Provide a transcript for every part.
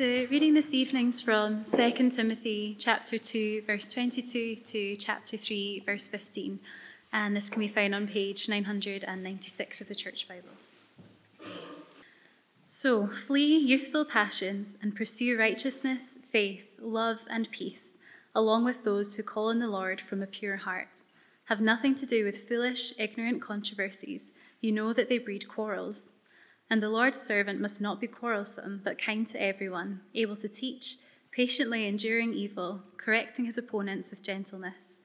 The reading this evening's from 2 Timothy chapter 2 verse 22 to chapter 3 verse 15 and this can be found on page 996 of the church bibles. So, flee youthful passions and pursue righteousness, faith, love and peace along with those who call on the Lord from a pure heart. Have nothing to do with foolish, ignorant controversies. You know that they breed quarrels. And the Lord's servant must not be quarrelsome, but kind to everyone, able to teach, patiently enduring evil, correcting his opponents with gentleness.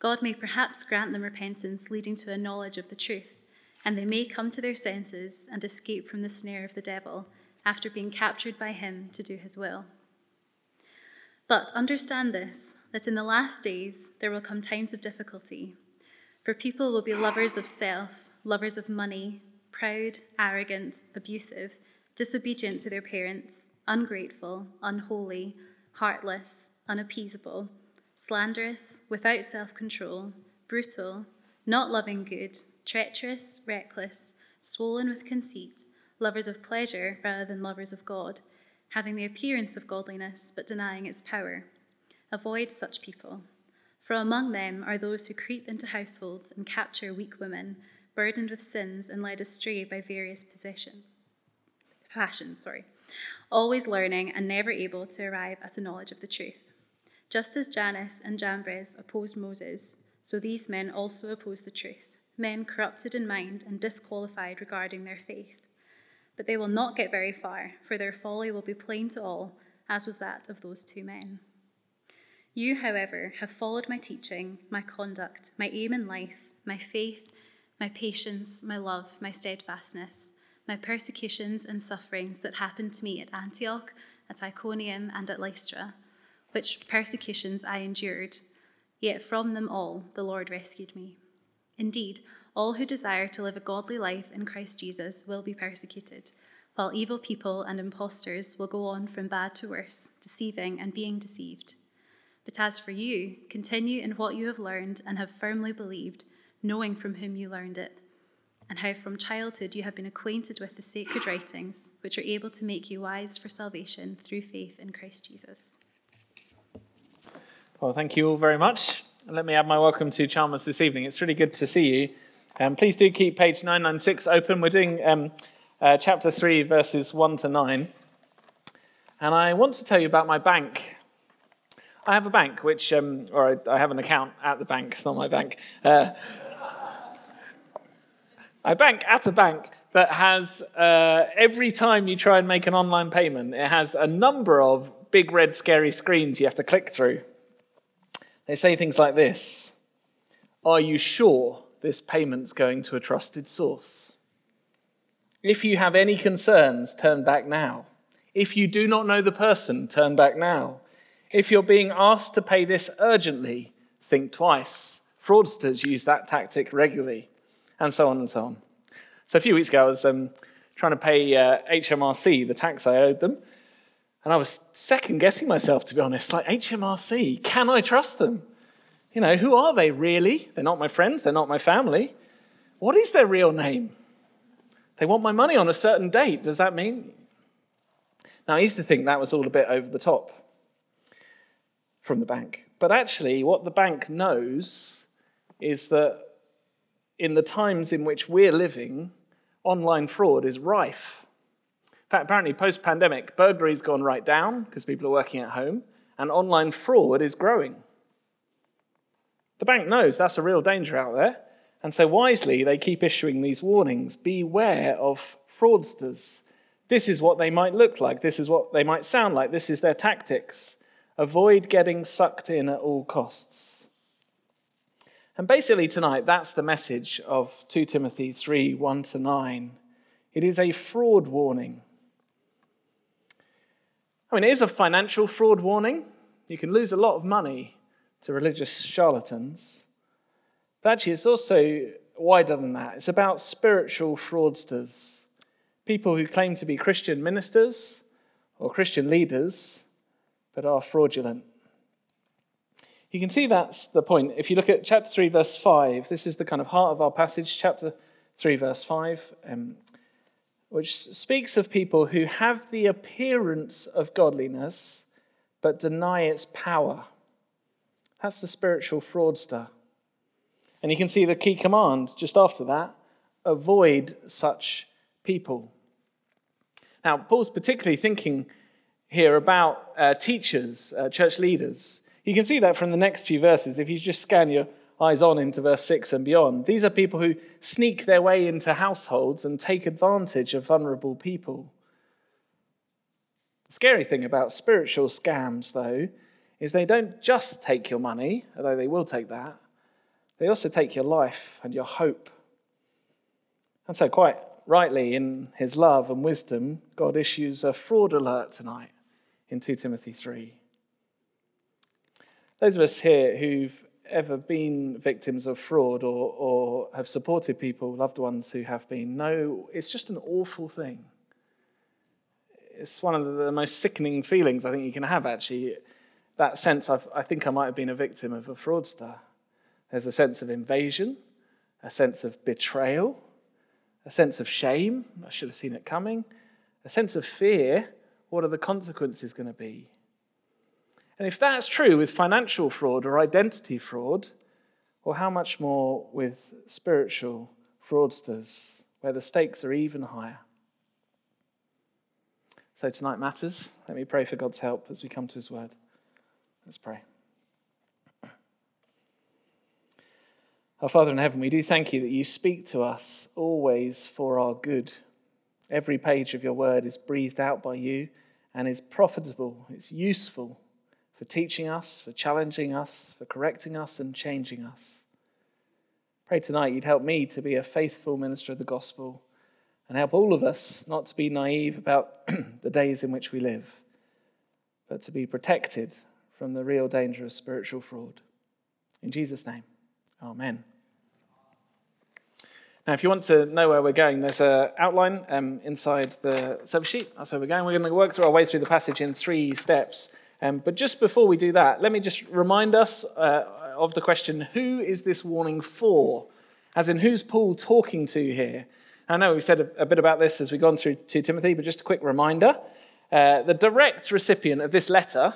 God may perhaps grant them repentance leading to a knowledge of the truth, and they may come to their senses and escape from the snare of the devil after being captured by him to do his will. But understand this that in the last days there will come times of difficulty, for people will be lovers of self, lovers of money proud, arrogant, abusive, disobedient to their parents, ungrateful, unholy, heartless, unappeasable, slanderous, without self control, brutal, not loving good, treacherous, reckless, swollen with conceit, lovers of pleasure rather than lovers of God, having the appearance of godliness but denying its power. Avoid such people. For among them are those who creep into households and capture weak women burdened with sins and led astray by various position, passions, sorry, always learning and never able to arrive at a knowledge of the truth. Just as Jannes and Jambres opposed Moses, so these men also oppose the truth, men corrupted in mind and disqualified regarding their faith. But they will not get very far, for their folly will be plain to all, as was that of those two men. You, however, have followed my teaching, my conduct, my aim in life, my faith, my patience, my love, my steadfastness, my persecutions and sufferings that happened to me at Antioch, at Iconium, and at Lystra, which persecutions I endured, yet from them all the Lord rescued me. Indeed, all who desire to live a godly life in Christ Jesus will be persecuted, while evil people and impostors will go on from bad to worse, deceiving and being deceived. But as for you, continue in what you have learned and have firmly believed knowing from whom you learned it, and how from childhood you have been acquainted with the sacred writings, which are able to make you wise for salvation through faith in Christ Jesus. Well, thank you all very much. Let me add my welcome to Chalmers this evening. It's really good to see you. Um, please do keep page 996 open. We're doing um, uh, chapter 3, verses 1 to 9. And I want to tell you about my bank. I have a bank, which, um, or I, I, have an account at the bank, it's not my bank. Uh, a bank at a bank that has uh, every time you try and make an online payment, it has a number of big red scary screens you have to click through. They say things like this Are you sure this payment's going to a trusted source? If you have any concerns, turn back now. If you do not know the person, turn back now. If you're being asked to pay this urgently, think twice. Fraudsters use that tactic regularly and so on and so on. So a few weeks ago, I was um, trying to pay uh, HMRC the tax I owed them, and I was second guessing myself, to be honest. Like, HMRC, can I trust them? You know, who are they really? They're not my friends, they're not my family. What is their real name? They want my money on a certain date. Does that mean? Now, I used to think that was all a bit over the top from the bank. But actually, what the bank knows is that in the times in which we're living, online fraud is rife. In fact, apparently, post pandemic, burglary's gone right down because people are working at home, and online fraud is growing. The bank knows that's a real danger out there, and so wisely they keep issuing these warnings beware of fraudsters. This is what they might look like, this is what they might sound like, this is their tactics. Avoid getting sucked in at all costs. And basically, tonight, that's the message of 2 Timothy 3 1 to 9. It is a fraud warning. I mean, it is a financial fraud warning. You can lose a lot of money to religious charlatans. But actually, it's also wider than that. It's about spiritual fraudsters, people who claim to be Christian ministers or Christian leaders, but are fraudulent. You can see that's the point. If you look at chapter 3, verse 5, this is the kind of heart of our passage, chapter 3, verse 5. Um, which speaks of people who have the appearance of godliness but deny its power. That's the spiritual fraudster. And you can see the key command just after that avoid such people. Now, Paul's particularly thinking here about uh, teachers, uh, church leaders. You can see that from the next few verses. If you just scan your eyes on into verse 6 and beyond, these are people who sneak their way into households and take advantage of vulnerable people. The scary thing about spiritual scams, though, is they don't just take your money, although they will take that, they also take your life and your hope. And so, quite rightly, in his love and wisdom, God issues a fraud alert tonight in 2 Timothy 3. Those of us here who've ever been victims of fraud or, or have supported people, loved ones who have been, know it's just an awful thing. It's one of the most sickening feelings I think you can have, actually. That sense, I've, I think I might have been a victim of a fraudster. There's a sense of invasion, a sense of betrayal, a sense of shame. I should have seen it coming. A sense of fear. What are the consequences going to be? And if that's true with financial fraud or identity fraud, well, how much more with spiritual fraudsters, where the stakes are even higher? So tonight matters. Let me pray for God's help as we come to his word. Let's pray. Our Father in heaven, we do thank you that you speak to us always for our good. Every page of your word is breathed out by you and is profitable, it's useful for teaching us, for challenging us, for correcting us and changing us. Pray tonight you'd help me to be a faithful minister of the gospel and help all of us not to be naive about the days in which we live, but to be protected from the real danger of spiritual fraud. In Jesus' name, amen. Now, if you want to know where we're going, there's an outline um, inside the service sheet. That's where we're going. We're going to work through our way through the passage in three steps. Um, but just before we do that, let me just remind us uh, of the question who is this warning for? As in, who's Paul talking to here? I know we've said a, a bit about this as we've gone through 2 Timothy, but just a quick reminder. Uh, the direct recipient of this letter,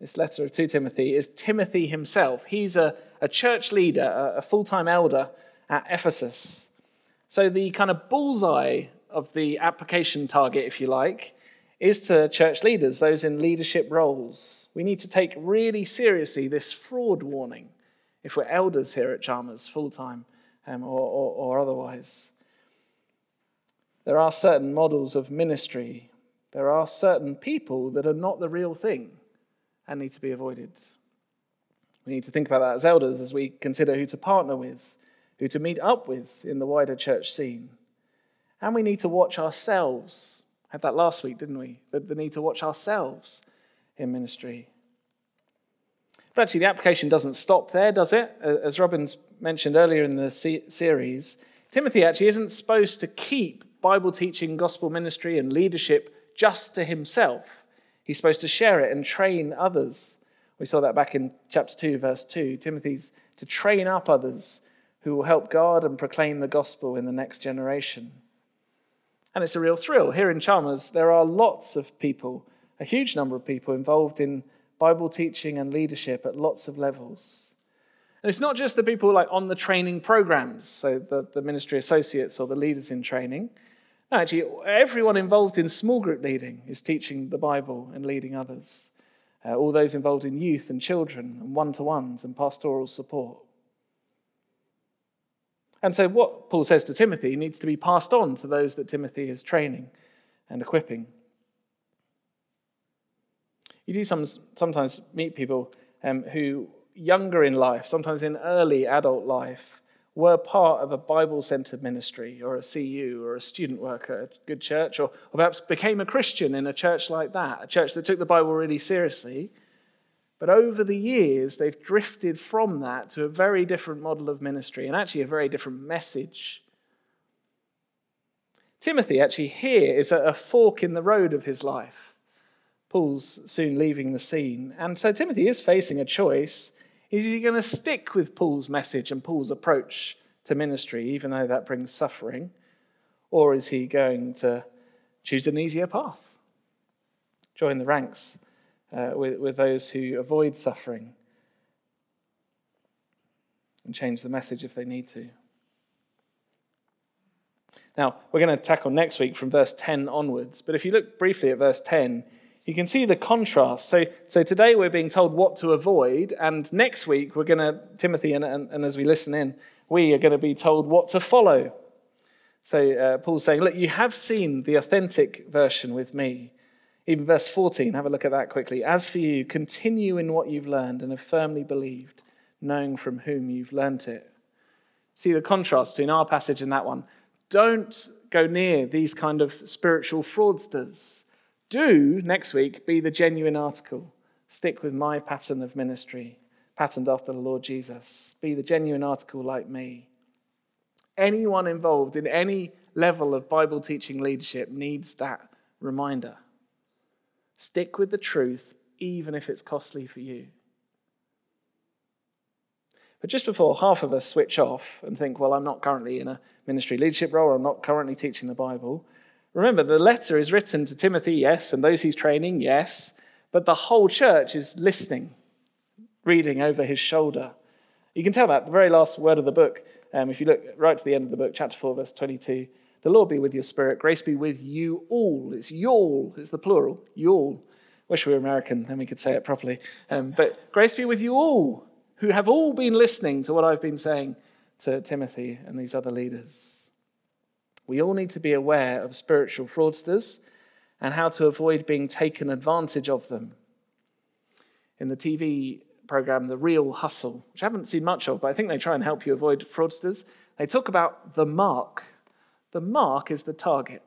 this letter of 2 Timothy, is Timothy himself. He's a, a church leader, a, a full time elder at Ephesus. So the kind of bullseye of the application target, if you like, is to church leaders, those in leadership roles. We need to take really seriously this fraud warning if we're elders here at Chalmers, full time um, or, or, or otherwise. There are certain models of ministry, there are certain people that are not the real thing and need to be avoided. We need to think about that as elders as we consider who to partner with, who to meet up with in the wider church scene. And we need to watch ourselves had that last week, didn't we? The, the need to watch ourselves in ministry. But actually, the application doesn't stop there, does it? As Robin's mentioned earlier in the series, Timothy actually isn't supposed to keep Bible teaching, gospel ministry, and leadership just to himself. He's supposed to share it and train others. We saw that back in chapter 2, verse 2. Timothy's to train up others who will help guard and proclaim the gospel in the next generation. And it's a real thrill. Here in Chalmers, there are lots of people, a huge number of people involved in Bible teaching and leadership at lots of levels. And it's not just the people like on the training programs, so the, the ministry associates or the leaders in training. No, actually, everyone involved in small group leading is teaching the Bible and leading others. Uh, all those involved in youth and children and one to ones and pastoral support. And so, what Paul says to Timothy needs to be passed on to those that Timothy is training and equipping. You do some, sometimes meet people um, who, younger in life, sometimes in early adult life, were part of a Bible centered ministry or a CU or a student worker at a good church, or, or perhaps became a Christian in a church like that, a church that took the Bible really seriously but over the years, they've drifted from that to a very different model of ministry and actually a very different message. Timothy, actually, here is at a fork in the road of his life. Paul's soon leaving the scene. And so Timothy is facing a choice. Is he going to stick with Paul's message and Paul's approach to ministry, even though that brings suffering? Or is he going to choose an easier path. Join the ranks uh, with, with those who avoid suffering and change the message if they need to. Now, we're going to tackle next week from verse 10 onwards, but if you look briefly at verse 10, you can see the contrast. So, so today we're being told what to avoid, and next week we're going to, Timothy, and, and, and as we listen in, we are going to be told what to follow. So uh, Paul's saying, Look, you have seen the authentic version with me. Even verse 14, have a look at that quickly. As for you, continue in what you've learned and have firmly believed, knowing from whom you've learnt it. See the contrast between our passage and that one. Don't go near these kind of spiritual fraudsters. Do, next week, be the genuine article. Stick with my pattern of ministry, patterned after the Lord Jesus. Be the genuine article like me. Anyone involved in any level of Bible teaching leadership needs that reminder. Stick with the truth, even if it's costly for you. But just before half of us switch off and think, well, I'm not currently in a ministry leadership role, I'm not currently teaching the Bible, remember the letter is written to Timothy, yes, and those he's training, yes, but the whole church is listening, reading over his shoulder. You can tell that the very last word of the book, um, if you look right to the end of the book, chapter 4, verse 22, the Lord be with your spirit, grace be with you all. It's you all, it's the plural, you all. Wish we were American, then we could say it properly. Um, but grace be with you all who have all been listening to what I've been saying to Timothy and these other leaders. We all need to be aware of spiritual fraudsters and how to avoid being taken advantage of them. In the TV program, The Real Hustle, which I haven't seen much of, but I think they try and help you avoid fraudsters, they talk about the mark. The mark is the target.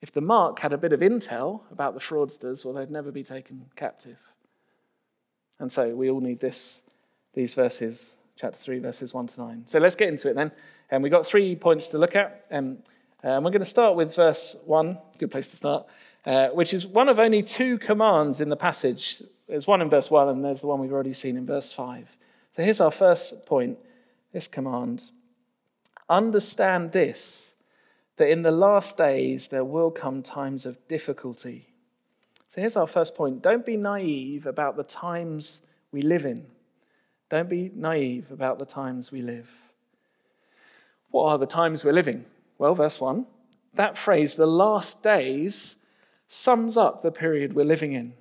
If the mark had a bit of intel about the fraudsters, well, they'd never be taken captive. And so we all need this, these verses, chapter 3, verses 1 to 9. So let's get into it then. And we've got three points to look at. Um, uh, we're going to start with verse 1, good place to start, uh, which is one of only two commands in the passage. There's one in verse 1, and there's the one we've already seen in verse 5. So here's our first point this command Understand this, that in the last days there will come times of difficulty. So here's our first point don't be naive about the times we live in. Don't be naive about the times we live. What are the times we're living? Well, verse 1, that phrase, the last days, sums up the period we're living in.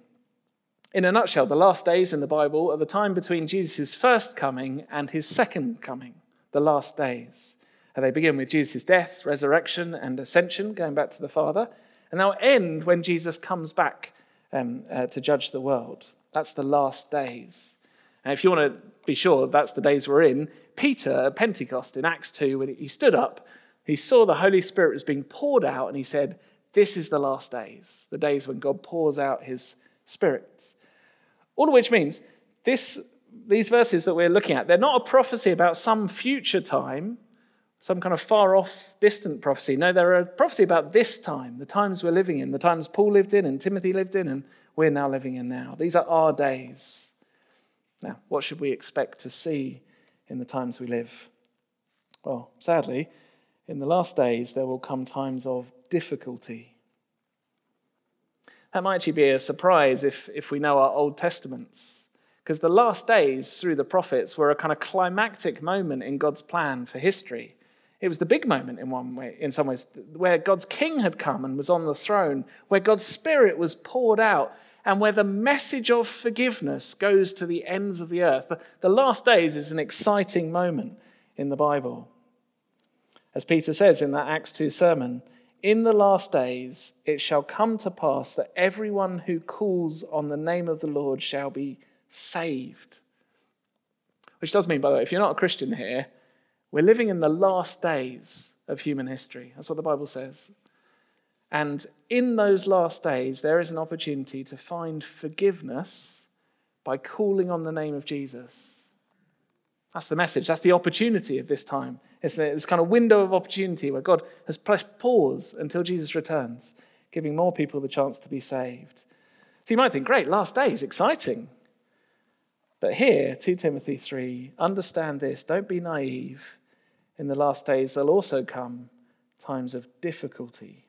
In a nutshell, the last days in the Bible are the time between Jesus' first coming and his second coming, the last days. They begin with Jesus' death, resurrection, and ascension, going back to the Father, and they'll end when Jesus comes back um, uh, to judge the world. That's the last days. And if you want to be sure that's the days we're in, Peter at Pentecost in Acts 2, when he stood up, he saw the Holy Spirit was being poured out, and he said, This is the last days, the days when God pours out his spirits. All of which means this, these verses that we're looking at, they're not a prophecy about some future time, some kind of far off, distant prophecy. No, they're a prophecy about this time, the times we're living in, the times Paul lived in and Timothy lived in, and we're now living in now. These are our days. Now, what should we expect to see in the times we live? Well, sadly, in the last days, there will come times of difficulty. That might actually be a surprise if, if we know our Old Testaments, because the last days through the prophets were a kind of climactic moment in God's plan for history. It was the big moment in one way, in some ways, where God's king had come and was on the throne, where God's spirit was poured out, and where the message of forgiveness goes to the ends of the earth. The, last days is an exciting moment in the Bible. As Peter says in that Acts 2 sermon, in the last days it shall come to pass that everyone who calls on the name of the Lord shall be saved. Which does mean, by the way, if you're not a Christian here, we're living in the last days of human history. That's what the Bible says. And in those last days, there is an opportunity to find forgiveness by calling on the name of Jesus. That's the message. That's the opportunity of this time. It's this kind of window of opportunity where God has pressed pause until Jesus returns, giving more people the chance to be saved. So you might think, great, last days, exciting. But here, 2 Timothy 3, understand this, don't be naive. In the last days, there'll also come times of difficulty.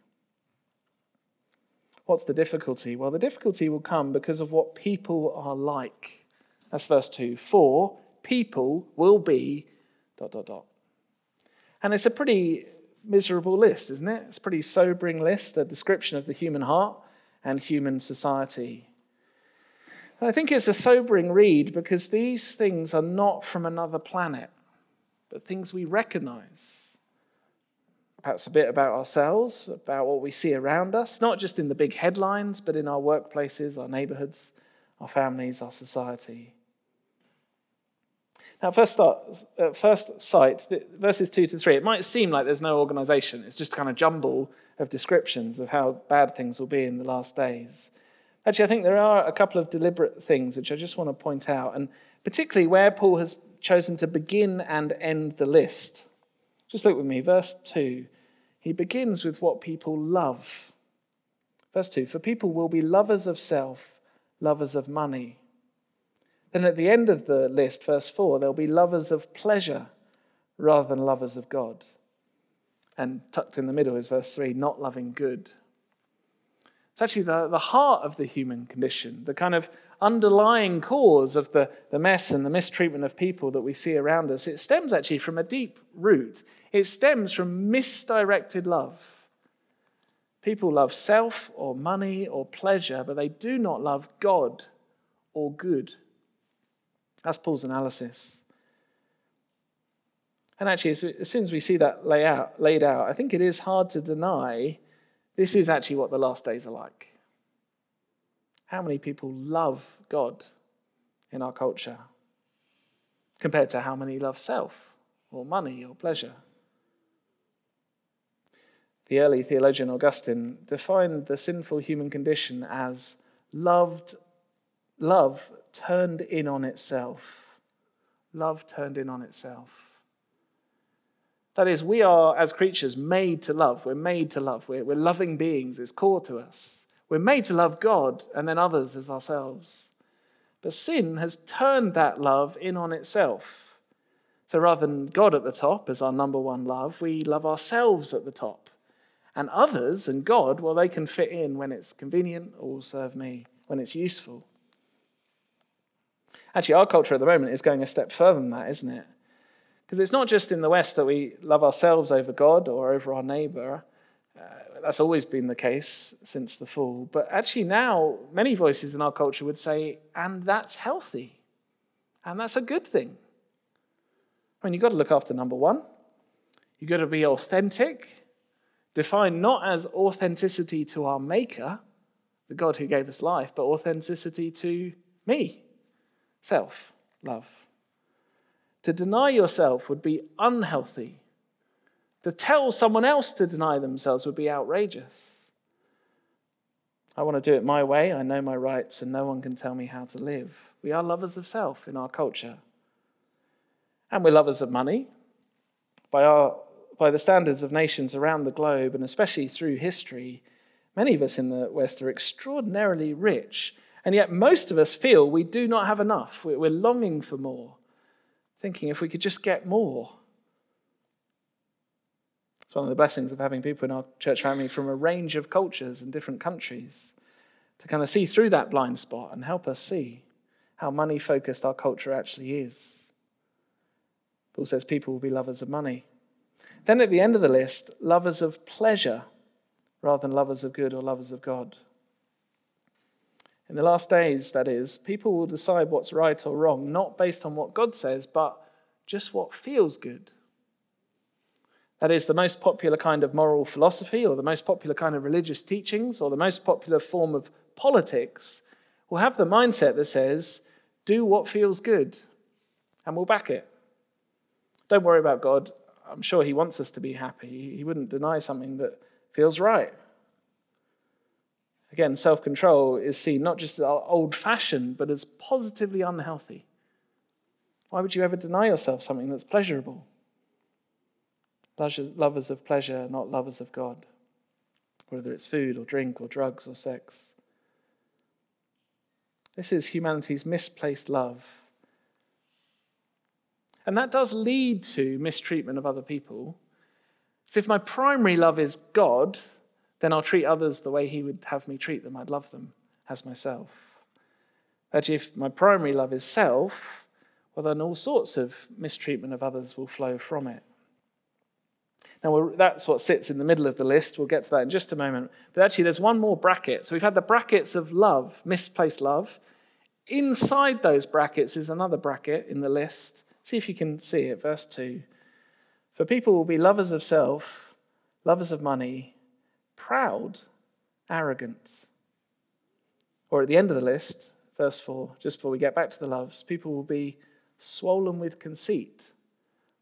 What's the difficulty? Well, the difficulty will come because of what people are like. That's verse 2. For people will be dot dot dot. And it's a pretty miserable list, isn't it? It's a pretty sobering list, a description of the human heart and human society. And I think it's a sobering read because these things are not from another planet, but things we recognize. Perhaps a bit about ourselves, about what we see around us, not just in the big headlines, but in our workplaces, our neighborhoods, our families, our society. Now, first, start, first sight, verses 2 to 3, it might seem like there's no organization. It's just a kind of jumble of descriptions of how bad things will be in the last days. Actually, I think there are a couple of deliberate things which I just want to point out, and particularly where Paul has chosen to begin and end the list. Just look with me, verse 2. He begins with what people love. Verse 2 For people will be lovers of self, lovers of money then at the end of the list, verse 4, they'll be lovers of pleasure rather than lovers of God. And tucked in the middle is verse 3, not loving good. It's actually the, the heart of the human condition, the kind of underlying cause of the, the mess and the mistreatment of people that we see around us. It stems actually from a deep root. It stems from misdirected love. People love self or money or pleasure, but they do not love God or good. That's Paul's analysis. And actually, as soon as we see that lay out, laid out, I think it is hard to deny this is actually what the last days are like. How many people love God in our culture compared to how many love self or money or pleasure? The early theologian Augustine defined the sinful human condition as loved love turned in on itself. Love turned in on itself. That is, we are, as creatures, made to love. We're made to love. We're, we're loving beings. It's core to us. We're made to love God and then others as ourselves. But sin has turned that love in on itself. So rather than God at the top as our number one love, we love ourselves at the top. And others and God, well, they can fit in when it's convenient or serve me, when it's useful. Actually, our culture at the moment is going a step further than that, isn't it? Because it's not just in the West that we love ourselves over God or over our neighbor. Uh, that's always been the case since the fall. But actually, now, many voices in our culture would say, and that's healthy. And that's a good thing. I mean, you've got to look after number one. You've got to be authentic, defined not as authenticity to our Maker, the God who gave us life, but authenticity to me self love. To deny yourself would be unhealthy. To tell someone else to deny themselves would be outrageous. I want to do it my way. I know my rights, and no one can tell me how to live. We are lovers of self in our culture. And we're lovers of money. By, our, by the standards of nations around the globe, and especially through history, many of us in the West are extraordinarily rich and yet, most of us feel we do not have enough. We're longing for more, thinking if we could just get more. It's one of the blessings of having people in our church family from a range of cultures and different countries to kind of see through that blind spot and help us see how money focused our culture actually is. Paul says people will be lovers of money. Then at the end of the list, lovers of pleasure rather than lovers of good or lovers of God. In the last days, that is, people will decide what's right or wrong, not based on what God says, but just what feels good. That is, the most popular kind of moral philosophy, or the most popular kind of religious teachings, or the most popular form of politics will have the mindset that says, do what feels good, and we'll back it. Don't worry about God. I'm sure He wants us to be happy. He wouldn't deny something that feels right. Again, self control is seen not just as old fashioned, but as positively unhealthy. Why would you ever deny yourself something that's pleasurable? Lovers of pleasure, not lovers of God, whether it's food or drink or drugs or sex. This is humanity's misplaced love. And that does lead to mistreatment of other people. So if my primary love is God, then I'll treat others the way He would have me treat them. I'd love them as myself. But if my primary love is self, well, then all sorts of mistreatment of others will flow from it. Now, that's what sits in the middle of the list. We'll get to that in just a moment. But actually, there's one more bracket. So we've had the brackets of love, misplaced love. Inside those brackets is another bracket in the list. See if you can see it. Verse 2. For people will be lovers of self, lovers of money, proud, arrogant. Or at the end of the list, verse 4, just before we get back to the loves, people will be swollen with conceit,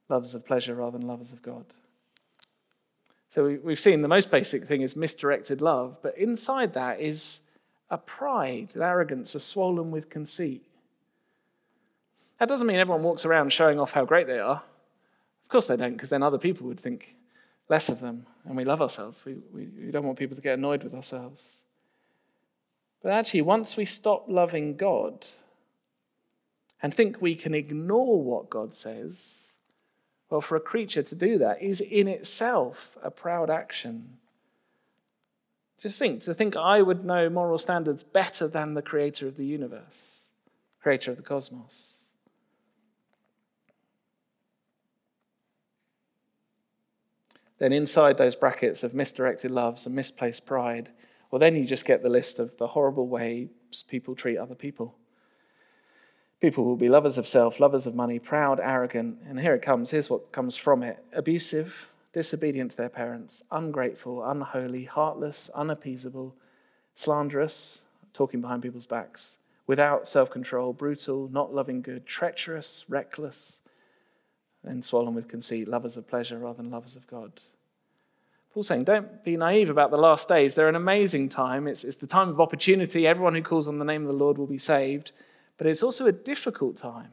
lovers of pleasure rather than lovers of God. So we've seen the most basic thing is misdirected love, but inside that is a pride, an arrogance, a swollen with conceit. That doesn't mean everyone walks around showing off how great they are. Of course they don't, because then other people would think less of them, and we love ourselves. We, we, we don't want people to get annoyed with ourselves. But actually, once we stop loving God and think we can ignore what God says, well, for a creature to do that is in itself a proud action. Just think to think I would know moral standards better than the creator of the universe, creator of the cosmos. Then, inside those brackets of misdirected loves and misplaced pride, well, then you just get the list of the horrible ways people treat other people. People will be lovers of self, lovers of money, proud, arrogant, and here it comes. Here's what comes from it abusive, disobedient to their parents, ungrateful, unholy, heartless, unappeasable, slanderous, talking behind people's backs, without self control, brutal, not loving good, treacherous, reckless, and swollen with conceit, lovers of pleasure rather than lovers of God. Paul's saying, don't be naive about the last days. They're an amazing time. It's, it's the time of opportunity. Everyone who calls on the name of the Lord will be saved. But it's also a difficult time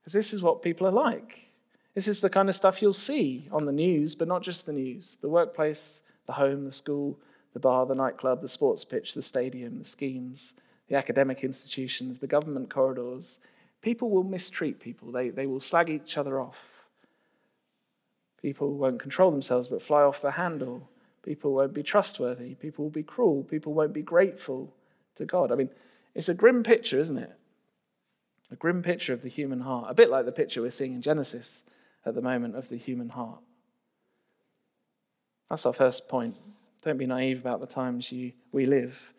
because this is what people are like. This is the kind of stuff you'll see on the news, but not just the news the workplace, the home, the school, the bar, the nightclub, the sports pitch, the stadium, the schemes, the academic institutions, the government corridors. People will mistreat people, they, they will slag each other off. People won't control themselves but fly off the handle. People won't be trustworthy. People will be cruel. People won't be grateful to God. I mean, it's a grim picture, isn't it? A grim picture of the human heart, a bit like the picture we're seeing in Genesis at the moment of the human heart. That's our first point. Don't be naive about the times you, we live.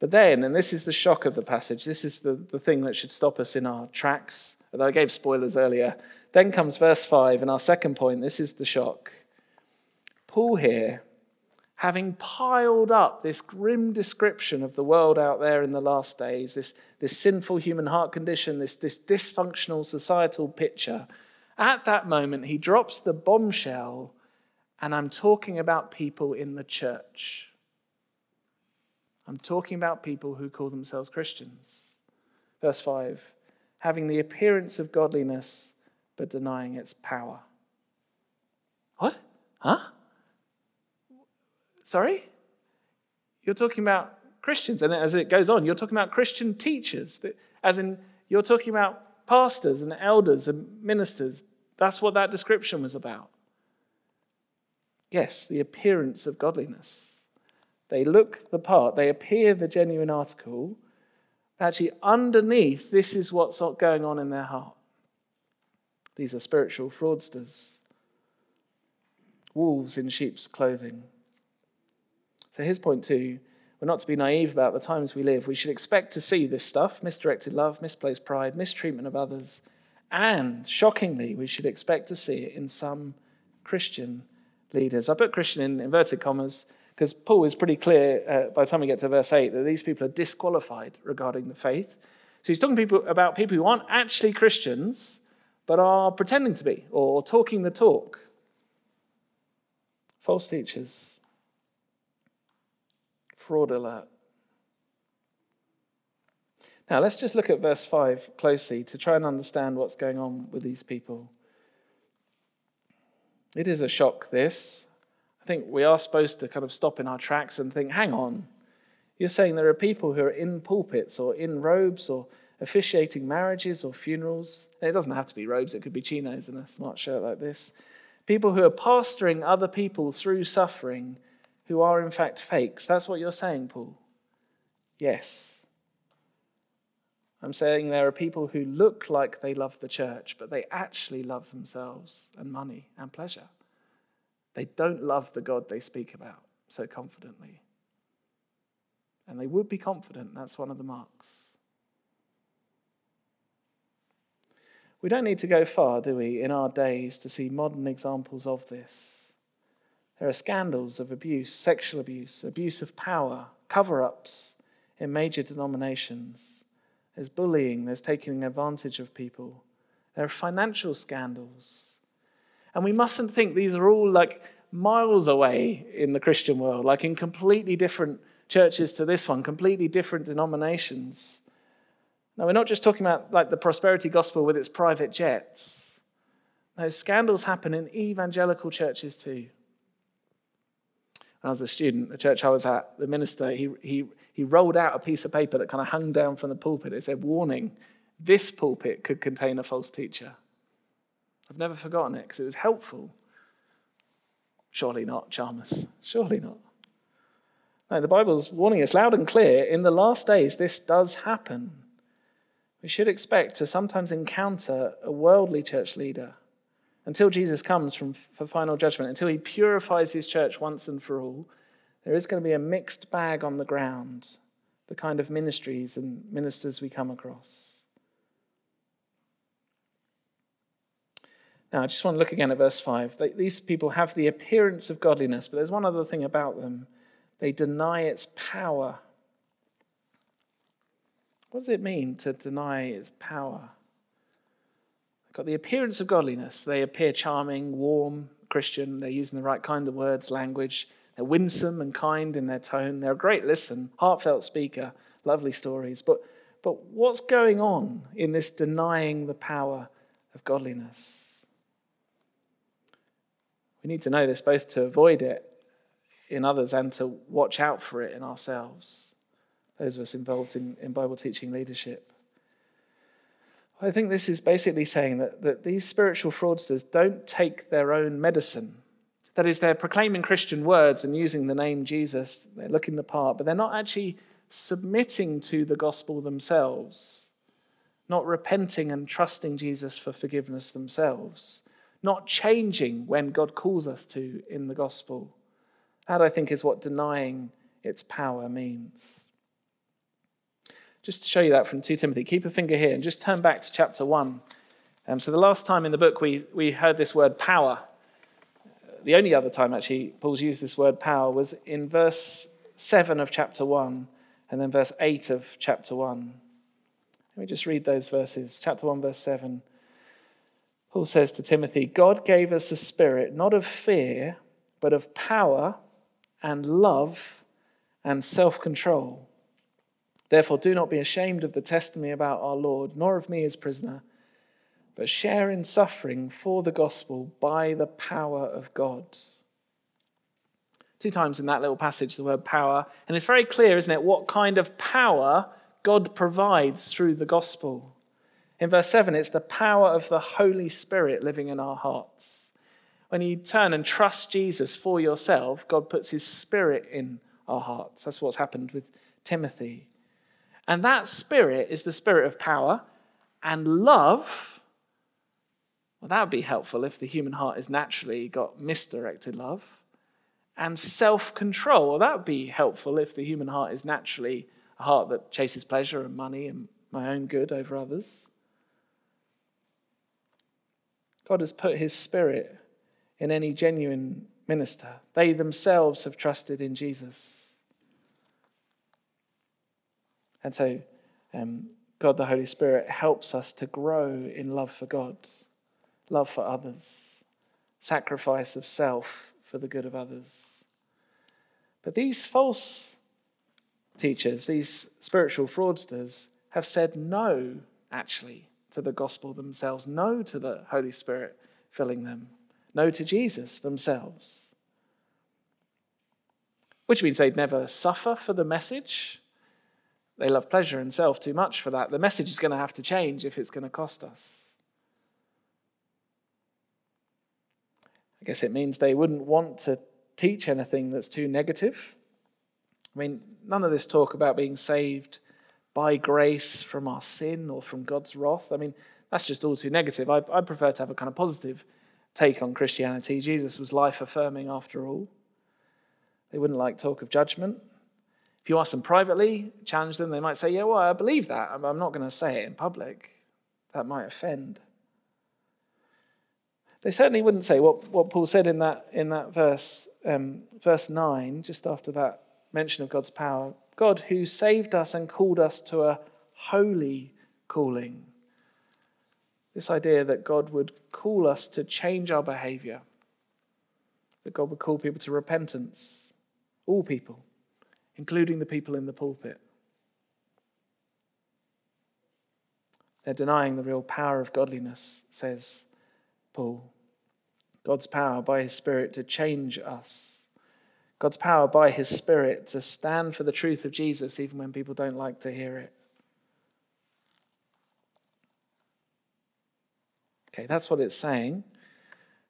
But then, and this is the shock of the passage, this is the, the thing that should stop us in our tracks, although I gave spoilers earlier. Then comes verse 5, and our second point, this is the shock. Paul here having piled up this grim description of the world out there in the last days, this, this sinful human heart condition, this, this dysfunctional societal picture, at that moment he drops the bombshell, and I'm talking about people in the church. I'm talking about people who call themselves Christians. Verse 5 having the appearance of godliness, but denying its power. What? Huh? Sorry? You're talking about Christians. And as it goes on, you're talking about Christian teachers, as in, you're talking about pastors and elders and ministers. That's what that description was about. Yes, the appearance of godliness. They look the part, they appear the genuine article. Actually, underneath, this is what's going on in their heart. These are spiritual fraudsters, wolves in sheep's clothing. So here's point two. We're not to be naive about the times we live. We should expect to see this stuff misdirected love, misplaced pride, mistreatment of others. And shockingly, we should expect to see it in some Christian leaders. I put Christian in inverted commas because Paul is pretty clear uh, by the time we get to verse 8 that these people are disqualified regarding the faith. So he's talking people, about people who aren't actually Christians but are pretending to be or talking the talk. False teachers, fraud alert. Now, let's just look at verse 5 closely to try and understand what's going on with these people. It is a shock, this. I think we are supposed to kind of stop in our tracks and think, hang on. You're saying there are people who are in pulpits or in robes or officiating marriages or funerals. It doesn't have to be robes, it could be chinos and a smart shirt like this. People who are pastoring other people through suffering who are in fact fakes. That's what you're saying, Paul. Yes. I'm saying there are people who look like they love the church, but they actually love themselves and money and pleasure. They don't love the God they speak about so confidently. And they would be confident, that's one of the marks. We don't need to go far, do we, in our days to see modern examples of this. There are scandals of abuse, sexual abuse, abuse of power, cover ups in major denominations. There's bullying, there's taking advantage of people. There are financial scandals. And we mustn't think these are all like miles away in the Christian world, like in completely different churches to this one, completely different denominations. Now, we're not just talking about like the prosperity gospel with its private jets. No, scandals happen in evangelical churches too. Was a student, the church I was at, the minister, he, he, he rolled out a piece of paper that kind of hung down from the pulpit. It said, Warning, this pulpit could contain a false teacher. I've never forgotten it because it was helpful. Surely not, Chalmers. Surely not. No, the Bible's warning us loud and clear in the last days, this does happen. We should expect to sometimes encounter a worldly church leader until Jesus comes from, for final judgment, until he purifies his church once and for all. There is going to be a mixed bag on the ground, the kind of ministries and ministers we come across. Now, I just want to look again at verse 5. These people have the appearance of godliness, but there's one other thing about them they deny its power. What does it mean to deny its power? Got the appearance of godliness. They appear charming, warm, Christian. They're using the right kind of words, language. They're winsome and kind in their tone. They're a great listen, heartfelt speaker, lovely stories. But, but what's going on in this denying the power of godliness? We need to know this both to avoid it in others and to watch out for it in ourselves those of us involved in, in Bible teaching leadership. I think this is basically saying that, that these spiritual fraudsters don't take their own medicine. That is, they're proclaiming Christian words and using the name Jesus, they're looking the part, but they're not actually submitting to the gospel themselves, not repenting and trusting Jesus for forgiveness themselves, not changing when God calls us to in the gospel. That, I think, is what denying its power means. Just to show you that from 2 Timothy, keep a finger here and just turn back to chapter 1. Um, so, the last time in the book we, we heard this word power, the only other time actually Paul's used this word power was in verse 7 of chapter 1 and then verse 8 of chapter 1. Let me just read those verses. Chapter 1, verse 7. Paul says to Timothy, God gave us a spirit not of fear, but of power and love and self control. Therefore, do not be ashamed of the testimony about our Lord, nor of me as prisoner, but share in suffering for the gospel by the power of God. Two times in that little passage, the word power. And it's very clear, isn't it, what kind of power God provides through the gospel. In verse 7, it's the power of the Holy Spirit living in our hearts. When you turn and trust Jesus for yourself, God puts his spirit in our hearts. That's what's happened with Timothy. And that spirit is the spirit of power and love. Well, that would be helpful if the human heart is naturally got misdirected love. And self control. Well, that would be helpful if the human heart is naturally a heart that chases pleasure and money and my own good over others. God has put his spirit in any genuine minister. They themselves have trusted in Jesus. And so, um, God the Holy Spirit helps us to grow in love for God, love for others, sacrifice of self for the good of others. But these false teachers, these spiritual fraudsters, have said no, actually, to the gospel themselves, no to the Holy Spirit filling them, no to Jesus themselves. Which means they'd never suffer for the message they love pleasure and self too much for that. The message is going to have to change if it's going to cost us. I guess it means they wouldn't want to teach anything that's too negative. I mean, none of this talk about being saved by grace from our sin or from God's wrath. I mean, that's just all too negative. I, I prefer to have a kind of positive take on Christianity. Jesus was life affirming after all. They wouldn't like talk of judgment. If you ask them privately, challenge them, they might say, Yeah, well, I believe that. I'm not going to say it in public. That might offend. They certainly wouldn't say what, what Paul said in that, in that verse, um, verse 9, just after that mention of God's power. God who saved us and called us to a holy calling. This idea that God would call us to change our behavior, that God would call people to repentance, all people, including the people in the pulpit. They're denying the real power of godliness, says Paul. God's power by his Spirit to change us. God's power by his Spirit to stand for the truth of Jesus even when people don't like to hear it. Okay, that's what it's saying.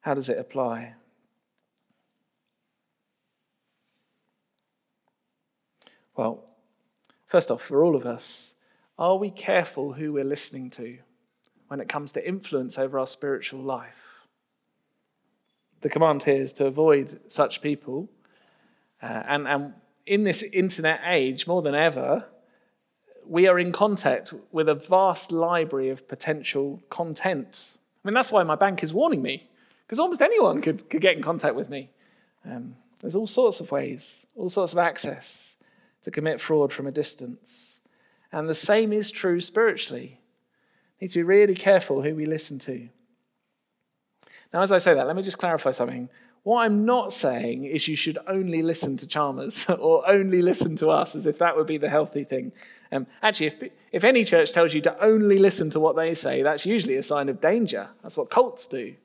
How does it apply? Well, first off, for all of us, are we careful who we're listening to when it comes to influence over our spiritual life? The command here is to avoid such people. Uh, and, and in this internet age, more than ever, we are in contact with a vast library of potential content. I mean, that's why my bank is warning me, because almost anyone could, could get in contact with me. Um, there's all sorts of ways, all sorts of access to commit fraud from a distance. And the same is true spiritually. We need to be really careful who we listen to. Now, as I say that, let me just clarify something. What I'm not saying is you should only listen to Chalmers or only listen to us as if that would be the healthy thing. Um, actually, if, if any church tells you to only listen to what they say, that's usually a sign of danger. That's what cults do.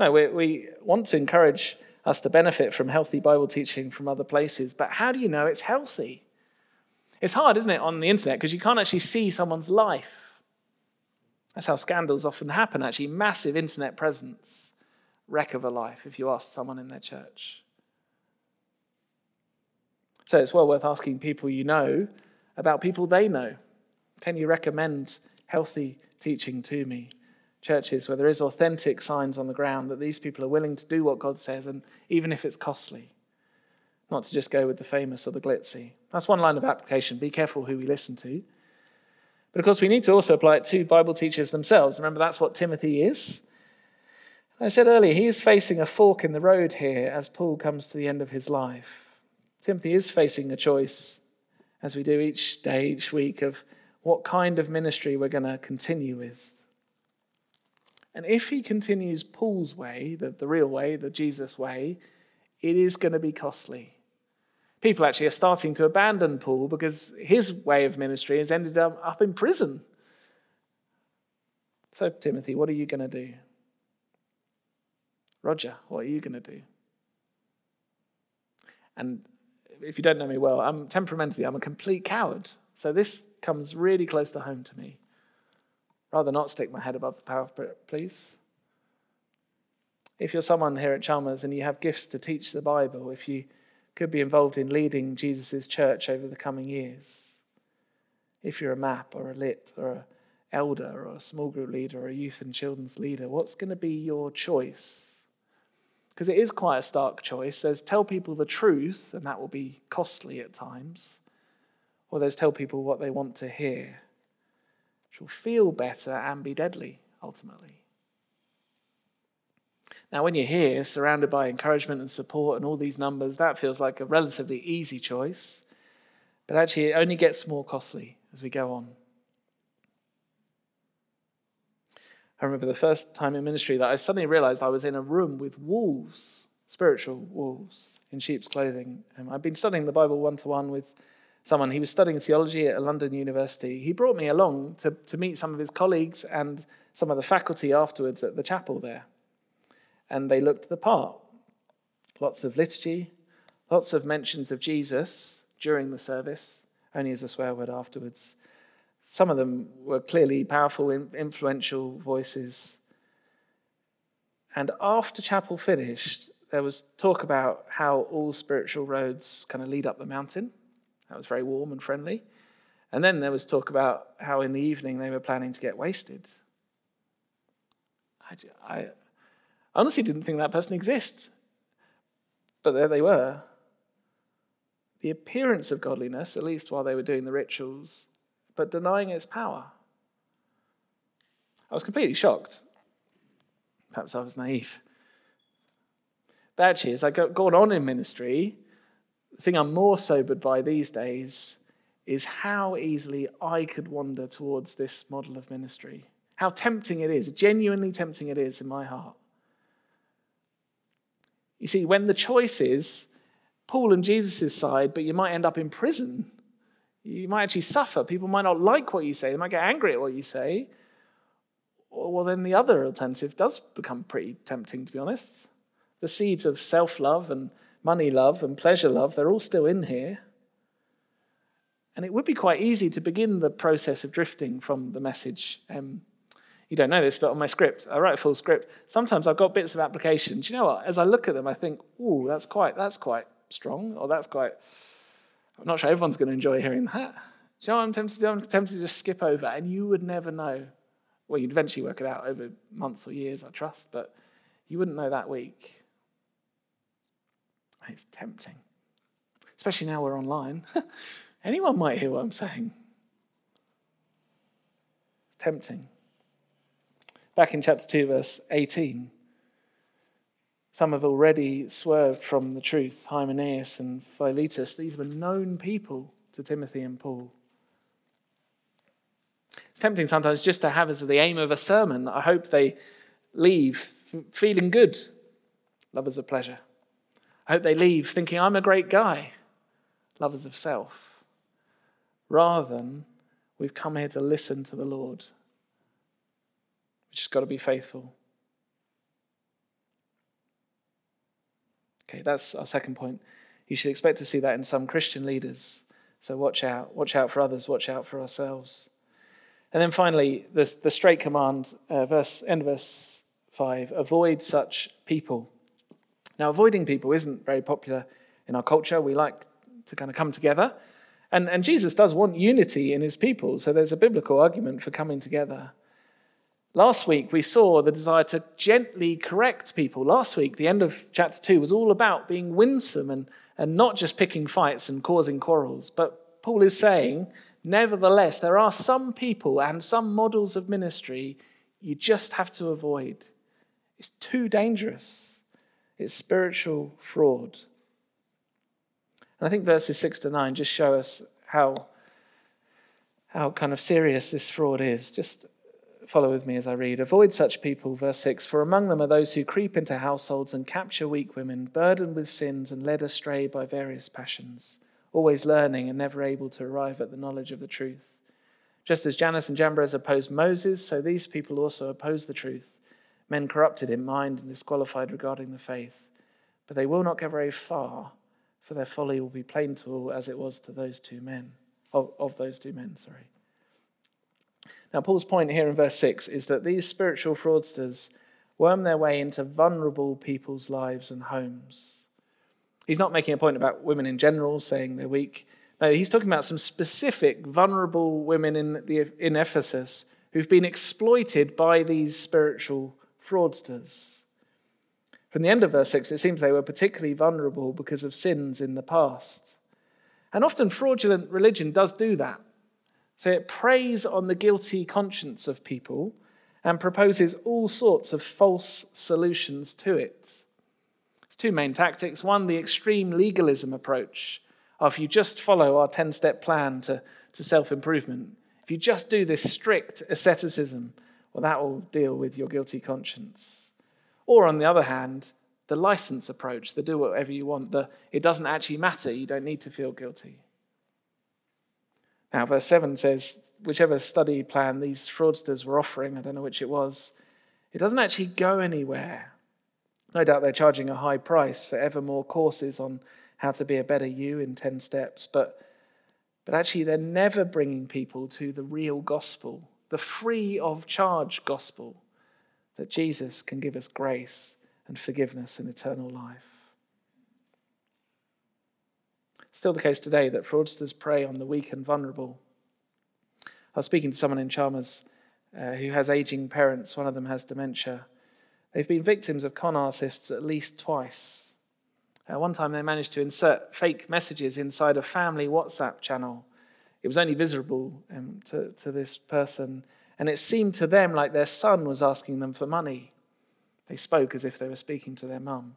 No, we, we want to encourage us to benefit from healthy Bible teaching from other places. But how do you know it's healthy? It's hard, isn't it, on the internet because you can't actually see someone's life. That's how scandals often happen, actually. Massive internet presence, wreck of a life if you ask someone in their church. So it's well worth asking people you know about people they know. Can you recommend healthy teaching to me? Churches where there is authentic signs on the ground that these people are willing to do what God says, and even if it's costly, not to just go with the famous or the glitzy. That's one line of application. Be careful who we listen to. But of course, we need to also apply it to Bible teachers themselves. Remember, that's what Timothy is. I said earlier, he is facing a fork in the road here as Paul comes to the end of his life. Timothy is facing a choice, as we do each day, each week, of what kind of ministry we're going to continue with. And if he continues Paul's way, the, the real way, the Jesus way, it is going to be costly. People actually are starting to abandon Paul because his way of ministry has ended up, up in prison. So, Timothy, what are you going to do? Roger, what are you going to do? And if you don't know me well, I'm temperamentally, I'm a complete coward. So this comes really close to home to me rather not stick my head above the parapet, please. If you're someone here at Chalmers and you have gifts to teach the Bible, if you could be involved in leading Jesus' church over the coming years, if you're a map or a lit or an elder or a small group leader or a youth and children's leader, what's going to be your choice? Because it is quite a stark choice. There's tell people the truth, and that will be costly at times, or there's tell people what they want to hear will feel better and be deadly ultimately. Now, when you're here, surrounded by encouragement and support and all these numbers, that feels like a relatively easy choice. But actually, it only gets more costly as we go on. I remember the first time in ministry that I suddenly realized I was in a room with wolves, spiritual wolves, in sheep's clothing. And I'd been studying the Bible one to one with someone. He was studying theology at a London university. He brought me along to, to meet some of his colleagues and some of the faculty afterwards at the chapel there. And they looked the part. Lots of liturgy, lots of mentions of Jesus during the service, only as a swear word afterwards. Some of them were clearly powerful, influential voices. And after chapel finished, there was talk about how all spiritual roads kind of lead up the mountain. That was very warm and friendly. And then there was talk about how in the evening they were planning to get wasted. I, I honestly didn't think that person exists. But there they were. The appearance of godliness, at least while they were doing the rituals, but denying its power. I was completely shocked. Perhaps I was naive. But actually, as I've gone on in ministry, the thing I'm more sobered by these days is how easily I could wander towards this model of ministry. How tempting it is, genuinely tempting it is in my heart. You see, when the choice is Paul and Jesus' side, but you might end up in prison, you might actually suffer. People might not like what you say, they might get angry at what you say. Well, then the other alternative does become pretty tempting, to be honest. The seeds of self love and money love and pleasure love, they're all still in here. And it would be quite easy to begin the process of drifting from the message. Um, you don't know this, but on my script, I write a full script. Sometimes I've got bits of application. Do you know what? As I look at them, I think, "Ooh, that's quite that's quite strong," or "That's quite." I'm not sure everyone's going to enjoy hearing that. Do you know what I'm tempted to do? I'm tempted to just skip over, and you would never know. Well, you'd eventually work it out over months or years, I trust, but you wouldn't know that week. It's tempting, especially now we're online. Anyone might hear what I'm saying. Tempting. Back in chapter 2, verse 18, some have already swerved from the truth. Hymenaeus and Philetus, these were known people to Timothy and Paul. It's tempting sometimes just to have as the aim of a sermon. That I hope they leave feeling good, lovers of pleasure. I hope they leave thinking, I'm a great guy, lovers of self rather than we've come here to listen to the Lord. We've just got to be faithful. Okay, that's our second point. You should expect to see that in some Christian leaders. So watch out. Watch out for others. Watch out for ourselves. And then finally, the the straight command, uh, verse end of verse five: avoid such people. Now, avoiding people isn't very popular in our culture. We like to kind of come together and, and Jesus does want unity in his people, so there's a biblical argument for coming together. Last week, we saw the desire to gently correct people. Last week, the end of chapter 2 was all about being winsome and, and not just picking fights and causing quarrels. But Paul is saying, nevertheless, there are some people and some models of ministry you just have to avoid. It's too dangerous, it's spiritual fraud. And I think verses 6 to 9 just show us how, how kind of serious this fraud is. Just follow with me as I read. Avoid such people, verse 6 For among them are those who creep into households and capture weak women, burdened with sins and led astray by various passions, always learning and never able to arrive at the knowledge of the truth. Just as Jannes and Jambres opposed Moses, so these people also oppose the truth. Men corrupted in mind and disqualified regarding the faith. But they will not go very far for their folly will be plain to all as it was to those two men, of, of those two men, sorry. Now, Paul's point here in verse 6 is that these spiritual fraudsters worm their way into vulnerable people's lives and homes. He's not making a point about women in general, saying they're weak. No, he's talking about some specific vulnerable women in, the, in Ephesus who've been exploited by these spiritual fraudsters. From the end of verse 6, it seems they were particularly vulnerable because of sins in the past. And often fraudulent religion does do that. So it preys on the guilty conscience of people and proposes all sorts of false solutions to it. There's two main tactics. One, the extreme legalism approach of you just follow our 10 step plan to, to self improvement. If you just do this strict asceticism, well, that will deal with your guilty conscience. Or, on the other hand, the license approach, the do whatever you want, the it doesn't actually matter, you don't need to feel guilty. Now, verse 7 says, whichever study plan these fraudsters were offering, I don't know which it was, it doesn't actually go anywhere. No doubt they're charging a high price for ever more courses on how to be a better you in 10 steps, but, but actually they're never bringing people to the real gospel, the free of charge gospel that Jesus can give us grace and forgiveness and eternal life. Still the case today that fraudsters prey on the weak and vulnerable. I was speaking to someone in Chalmers uh, who has aging parents, one of them has dementia. They've been victims of con artists at least twice. Uh, one time they managed to insert fake messages inside a family WhatsApp channel. It was only visible um, to, to this person, and it seemed to them like their son was asking them for money. They spoke as if they were speaking to their mum,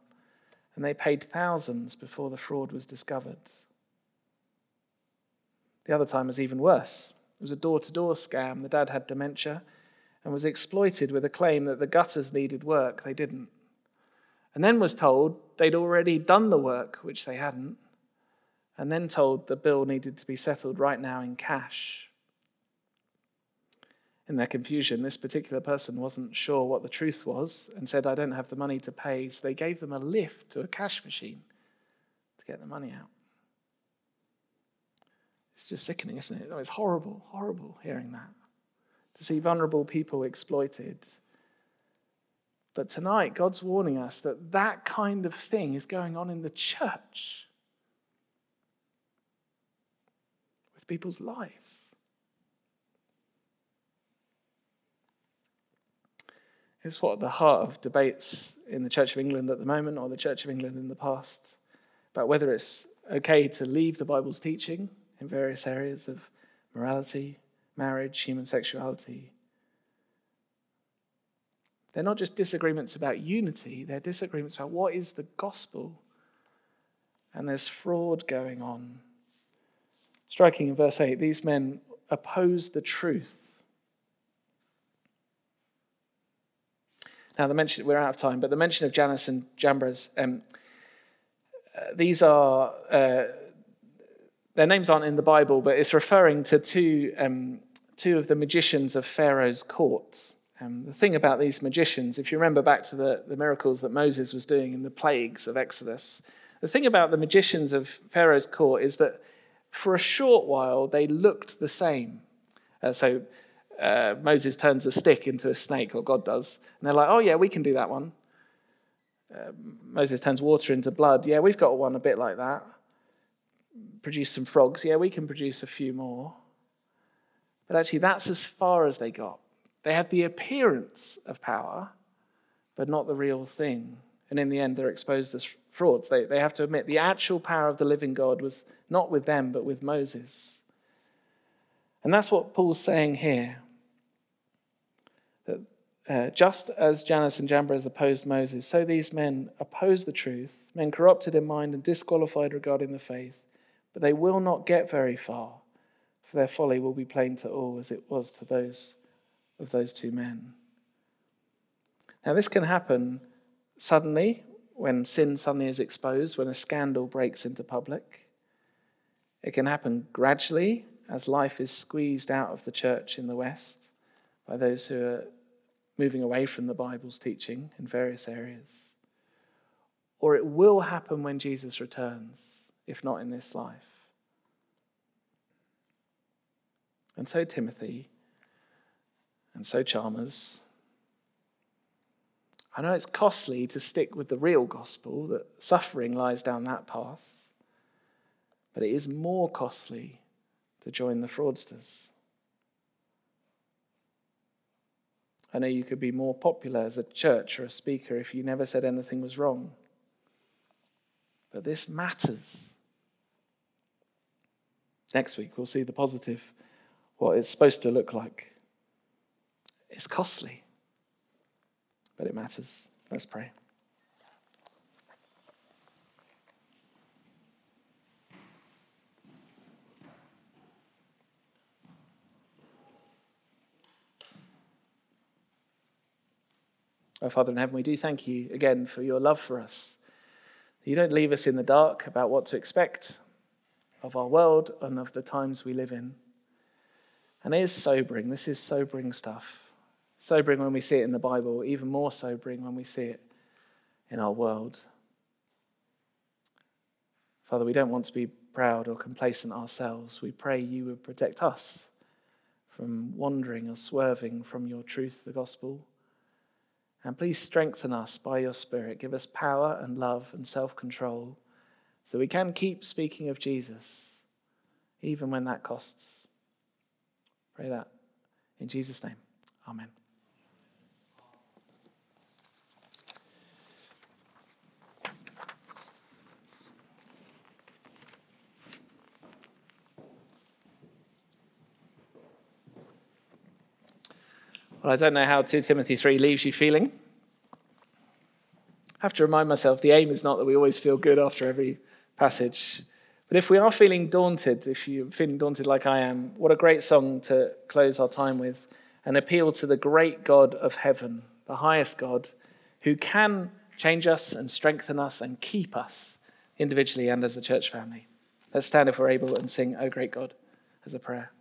and they paid thousands before the fraud was discovered. The other time was even worse. It was a door to door scam. The dad had dementia and was exploited with a claim that the gutters needed work. They didn't. And then was told they'd already done the work, which they hadn't. And then told the bill needed to be settled right now in cash. In their confusion, this particular person wasn't sure what the truth was and said, I don't have the money to pay. So they gave them a lift to a cash machine to get the money out. It's just sickening, isn't it? Oh, it's horrible, horrible hearing that. To see vulnerable people exploited. But tonight, God's warning us that that kind of thing is going on in the church people's lives. It's what the heart of debates in the Church of England at the moment or the Church of England in the past about whether it's okay to leave the Bible's teaching in various areas of morality, marriage, human sexuality. They're not just disagreements about unity, they're disagreements about what is the gospel. And there's fraud going on. Striking in verse 8, these men oppose the truth. Now, the mention, we're out of time, but the mention of Jannes and Jambres, um, uh, these are. Uh, their names aren't in the Bible, but it's referring to two, um, two of the magicians of Pharaoh's court. Um, the thing about these magicians, if you remember back to the, the miracles that Moses was doing in the plagues of Exodus, the thing about the magicians of Pharaoh's court is that for a short while they looked the same. Uh, so uh, Moses turns a stick into a snake, or God does, and they're like, oh, yeah, we can do that one. Uh, Moses turns water into blood. Yeah, we've got one a bit like that produce some frogs. Yeah, we can produce a few more. But actually, that's as far as they got. They had the appearance of power, but not the real thing. And in the end, they're exposed as frauds. They, they have to admit the actual power of the living God was not with them, but with Moses. And that's what Paul's saying here. That uh, just as Jannes and Jambres opposed Moses, so these men oppose the truth, men corrupted in mind and disqualified regarding the faith but they will not get very far, for their folly will be plain to all, as it was to those of those two men. Now, this can happen suddenly when sin suddenly is exposed, when a scandal breaks into public. It can happen gradually as life is squeezed out of the church in the West by those who are moving away from the Bible's teaching in various areas. Or it will happen when Jesus returns if not in this life. And so, Timothy, and so, Chalmers, I know it's costly to stick with the real gospel, that suffering lies down that path, but it is more costly to join the fraudsters. I know you could be more popular as a church or a speaker if you never said anything was wrong. But this matters. Next week, we'll see the positive, what it's supposed to look like. It's costly, but it matters. Let's pray. Our Father in heaven, we do thank you again for your love for us. You don't leave us in the dark about what to expect, of our world and of the times we live in. And it is sobering. This is sobering stuff. Sobering when we see it in the Bible, even more sobering when we see it in our world. Father, we don't want to be proud or complacent ourselves. We pray you would protect us from wandering or swerving from your truth, the gospel, And please strengthen us by your Spirit. Give us power and love and self control so we can keep speaking of Jesus, even when that costs. Pray that in Jesus' name. Amen. Well, I don't know how 2 Timothy 3 leaves you feeling. I have to remind myself the aim is not that we always feel good after every passage. But if we are feeling daunted, if you're feeling daunted like I am, what a great song to close our time with an appeal to the great God of heaven, the highest God, who can change us and strengthen us and keep us individually and as a church family. Let's stand if we're able and sing, O great God, as a prayer.